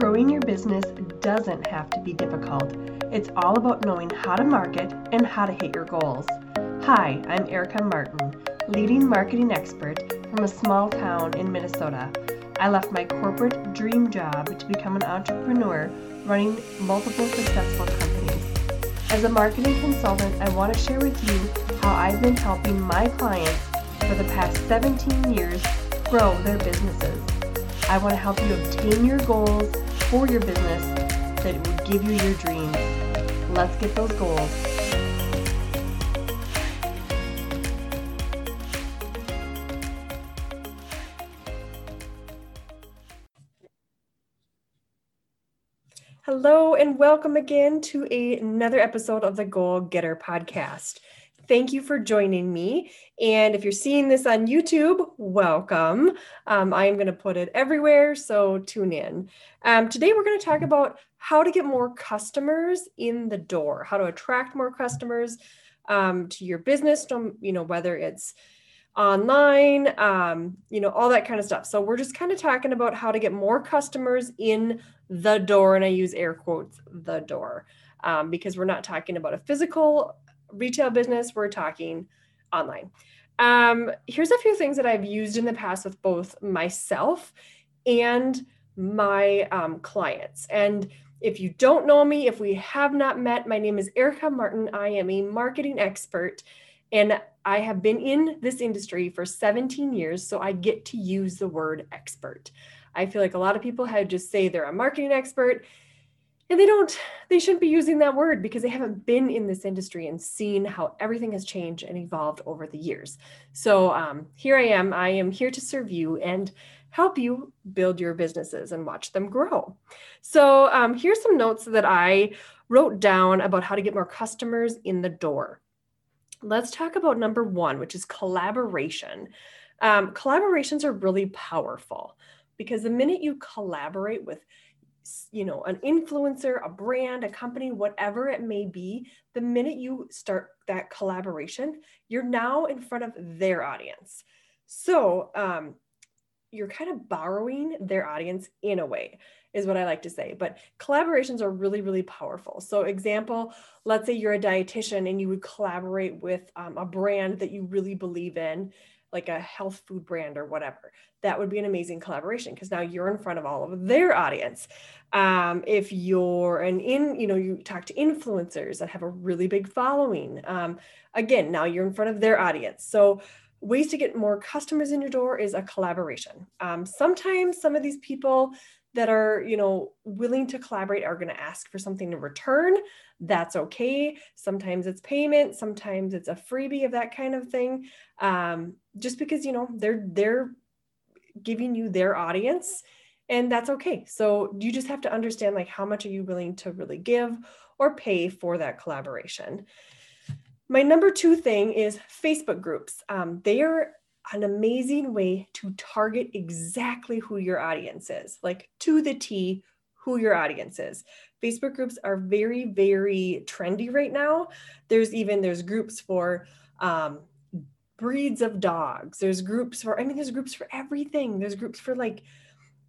Growing your business doesn't have to be difficult. It's all about knowing how to market and how to hit your goals. Hi, I'm Erica Martin, leading marketing expert from a small town in Minnesota. I left my corporate dream job to become an entrepreneur running multiple successful companies. As a marketing consultant, I want to share with you how I've been helping my clients for the past 17 years grow their businesses. I want to help you obtain your goals for your business that will give you your dreams. Let's get those goals. Hello, and welcome again to a, another episode of the Goal Getter podcast. Thank you for joining me. And if you're seeing this on YouTube, welcome. Um, I am going to put it everywhere, so tune in. Um, today, we're going to talk about how to get more customers in the door, how to attract more customers um, to your business, you know, whether it's online, um, you know, all that kind of stuff. So, we're just kind of talking about how to get more customers in the door. And I use air quotes, the door. Um, because we're not talking about a physical retail business, we're talking online. Um, here's a few things that I've used in the past with both myself and my um, clients. And if you don't know me, if we have not met, my name is Erica Martin. I am a marketing expert and I have been in this industry for 17 years, so I get to use the word expert. I feel like a lot of people have just say they're a marketing expert and they don't they shouldn't be using that word because they haven't been in this industry and seen how everything has changed and evolved over the years. So um, here i am. I am here to serve you and help you build your businesses and watch them grow. So um, here's some notes that i wrote down about how to get more customers in the door. Let's talk about number one which is collaboration. Um, collaborations are really powerful because the minute you collaborate with you know an influencer a brand a company whatever it may be the minute you start that collaboration you're now in front of their audience. So um, you're kind of borrowing their audience in a way is what i like to say but collaborations are really really powerful. So example let's say you're a dietitian and you would collaborate with um, a brand that you really believe in like a health food brand or whatever. That would be an amazing collaboration because now you're in front of all of their audience. Um, if you're an in, you know, you talk to influencers that have a really big following. Um, again, now you're in front of their audience. So ways to get more customers in your door is a collaboration. Um, sometimes some of these people that are you know willing to collaborate are going to ask for something in return. That's okay. Sometimes it's payment sometimes it's a freebie of that kind of thing. Um, just because you know they're they're giving you their audience and that's okay. So you just have to understand like how much are you willing to really give or pay for that collaboration. My number two thing is facebook groups. Um, they are an amazing way to target exactly who your audience is, like to the T, who your audience is. Facebook groups are very, very trendy right now. There's even there's groups for um, breeds of dogs. There's groups for I mean, there's groups for everything. There's groups for like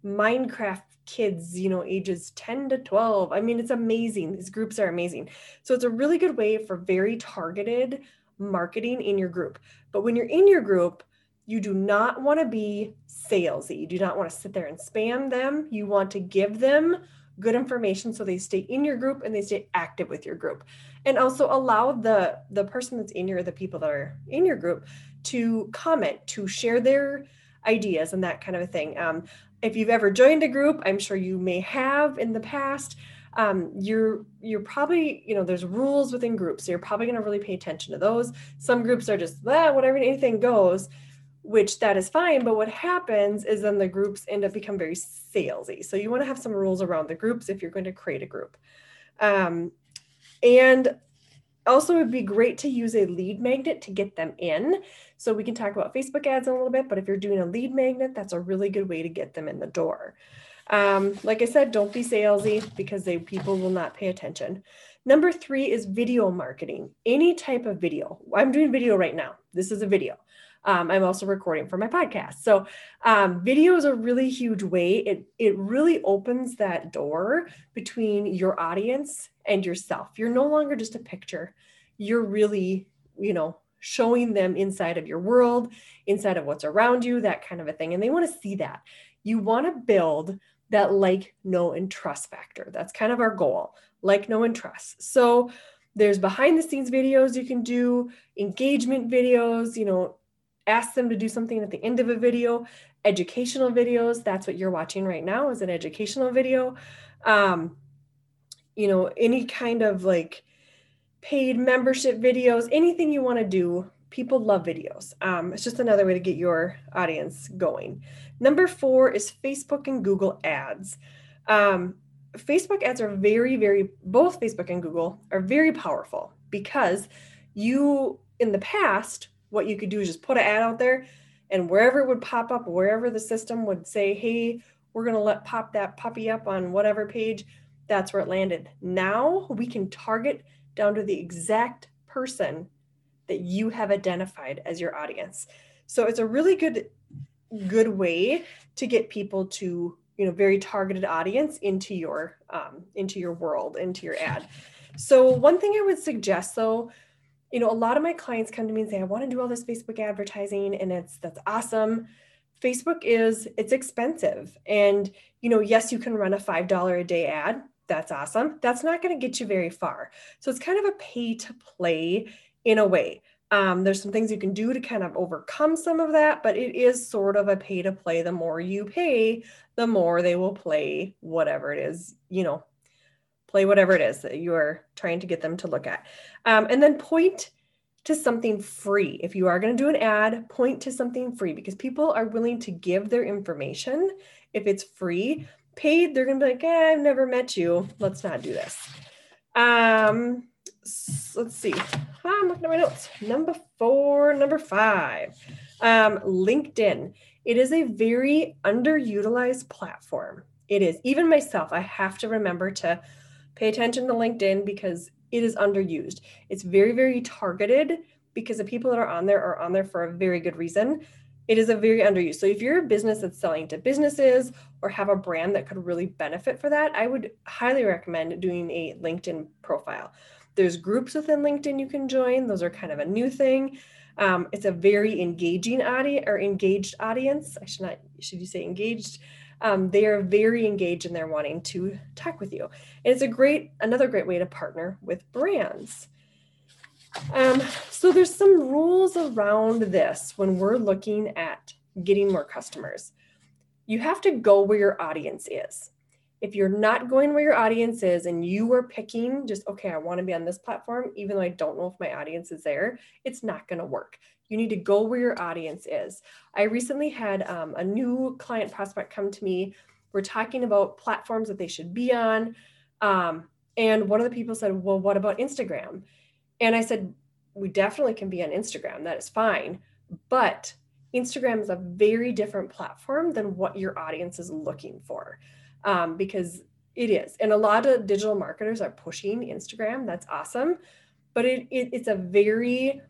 Minecraft kids, you know, ages 10 to 12. I mean, it's amazing. These groups are amazing. So it's a really good way for very targeted marketing in your group. But when you're in your group, you do not want to be salesy. You do not want to sit there and spam them. You want to give them good information so they stay in your group and they stay active with your group. And also allow the the person that's in your the people that are in your group to comment, to share their ideas and that kind of a thing. Um, if you've ever joined a group, I'm sure you may have in the past. Um, you're you're probably you know there's rules within groups, so you're probably going to really pay attention to those. Some groups are just ah, whatever anything goes which that is fine. But what happens is then the groups end up become very salesy. So you want to have some rules around the groups if you're going to create a group. Um, and also it'd be great to use a lead magnet to get them in. So we can talk about Facebook ads in a little bit, but if you're doing a lead magnet, that's a really good way to get them in the door. Um, like I said, don't be salesy because they people will not pay attention. Number three is video marketing. Any type of video. I'm doing video right now. This is a video. Um, I'm also recording for my podcast. So um, video is a really huge way. It it really opens that door between your audience and yourself. You're no longer just a picture. You're really, you know, showing them inside of your world, inside of what's around you, that kind of a thing. And they want to see that. You want to build that like, know, and trust factor. That's kind of our goal like, know, and trust. So there's behind the scenes videos you can do, engagement videos, you know, ask them to do something at the end of a video, educational videos. That's what you're watching right now is an educational video. Um, you know, any kind of like paid membership videos, anything you want to do. People love videos. Um, it's just another way to get your audience going. Number four is Facebook and Google ads. Um, Facebook ads are very, very, both Facebook and Google are very powerful because you, in the past, what you could do is just put an ad out there and wherever it would pop up, wherever the system would say, hey, we're going to let pop that puppy up on whatever page, that's where it landed. Now we can target down to the exact person that you have identified as your audience. So it's a really good good way to get people to you know very targeted audience into your um, into your world into your ad so one thing i would suggest though you know a lot of my clients come to me and say i want to do all this facebook advertising and it's that's awesome. Facebook is it's expensive and you know yes you can run a five dollar a day ad. That's awesome. That's not going to get you very far. So it's kind of a pay to play in a way. Um, there's some things you can do to kind of overcome some of that, but it is sort of a pay to play. The more you pay, the more they will play whatever it is, you know, play whatever it is that you are trying to get them to look at. Um, and then point to something free. If you are going to do an ad, point to something free because people are willing to give their information if it's free. Paid, they're going to be like, eh, I've never met you. Let's not do this. Um, let's see. I'm looking at my notes. Number four, number five, um, LinkedIn. It is a very underutilized platform. It is. Even myself, I have to remember to pay attention to LinkedIn because it is underused. It's very, very targeted because the people that are on there are on there for a very good reason. It is a very underused. So if you're a business that's selling to businesses or have a brand that could really benefit for that, I would highly recommend doing a LinkedIn profile. There's groups within LinkedIn you can join. Those are kind of a new thing. Um, it's a very engaging audience or engaged audience. I should not, should you say engaged? Um, they are very engaged and they're wanting to talk with you. And it's a great, another great way to partner with brands. Um, so there's some rules around this when we're looking at getting more customers. You have to go where your audience is if you're not going where your audience is and you are picking just okay i want to be on this platform even though i don't know if my audience is there it's not going to work. You need to go where your audience is. I recently had um, a new client prospect come to me. We're talking about platforms that they should be on um, and one of the people said well what about instagram? And i said we definitely can be on instagram that is fine but instagram is a very different platform than what your audience is looking for um, because it is. And a lot of digital marketers are pushing Instagram. That's awesome. But it, it it's a very,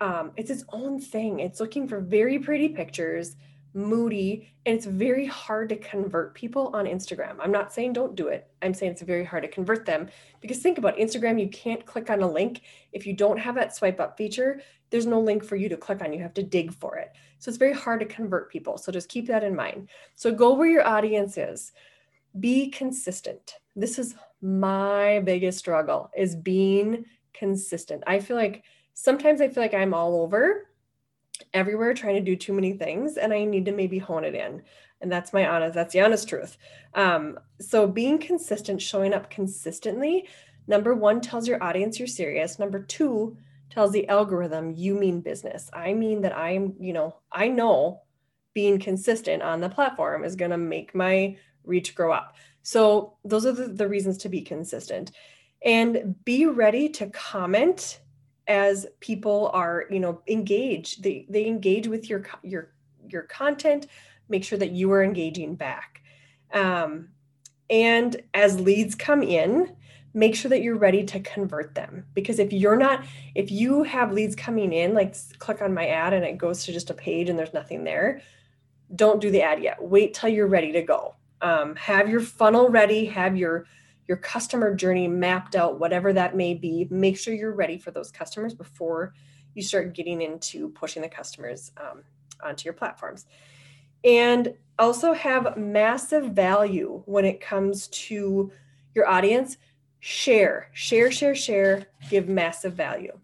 um, it's its own thing. It's looking for very pretty pictures, moody, and it's very hard to convert people on Instagram. I'm not saying don't do it. I'm saying it's very hard to convert them because think about Instagram, you can't click on a link. If you don't have that swipe up feature, there's no link for you to click on. You have to dig for it. So it's very hard to convert people. So just keep that in mind. So go where your audience is be consistent. This is my biggest struggle is being consistent. I feel like sometimes I feel like I'm all over everywhere trying to do too many things and I need to maybe hone it in. And that's my honest, that's the honest truth. Um, so being consistent, showing up consistently, number one tells your audience you're serious. Number two tells the algorithm you mean business. I mean that I'm, you know, I know being consistent on the platform is going to make my reach, grow up. So those are the, the reasons to be consistent and be ready to comment as people are, you know, engaged. They, they engage with your, your, your content, make sure that you are engaging back. Um, and as leads come in, make sure that you're ready to convert them. Because if you're not, if you have leads coming in, like click on my ad and it goes to just a page and there's nothing there, don't do the ad yet. Wait till you're ready to go. Um, have your funnel ready, have your your customer journey mapped out, whatever that may be. Make sure you're ready for those customers before you start getting into pushing the customers um, onto your platforms. And also have massive value when it comes to your audience. Share, share, share, share, give massive value.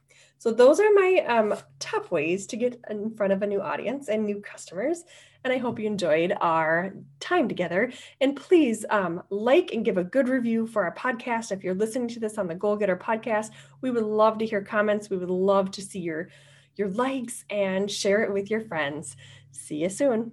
So, those are my um, top ways to get in front of a new audience and new customers and I hope you enjoyed our time together. And please um, like and give a good review for our podcast. If you're listening to this on the Goal Getter podcast, we would love to hear comments. We would love to see your your likes and share it with your friends. See you soon.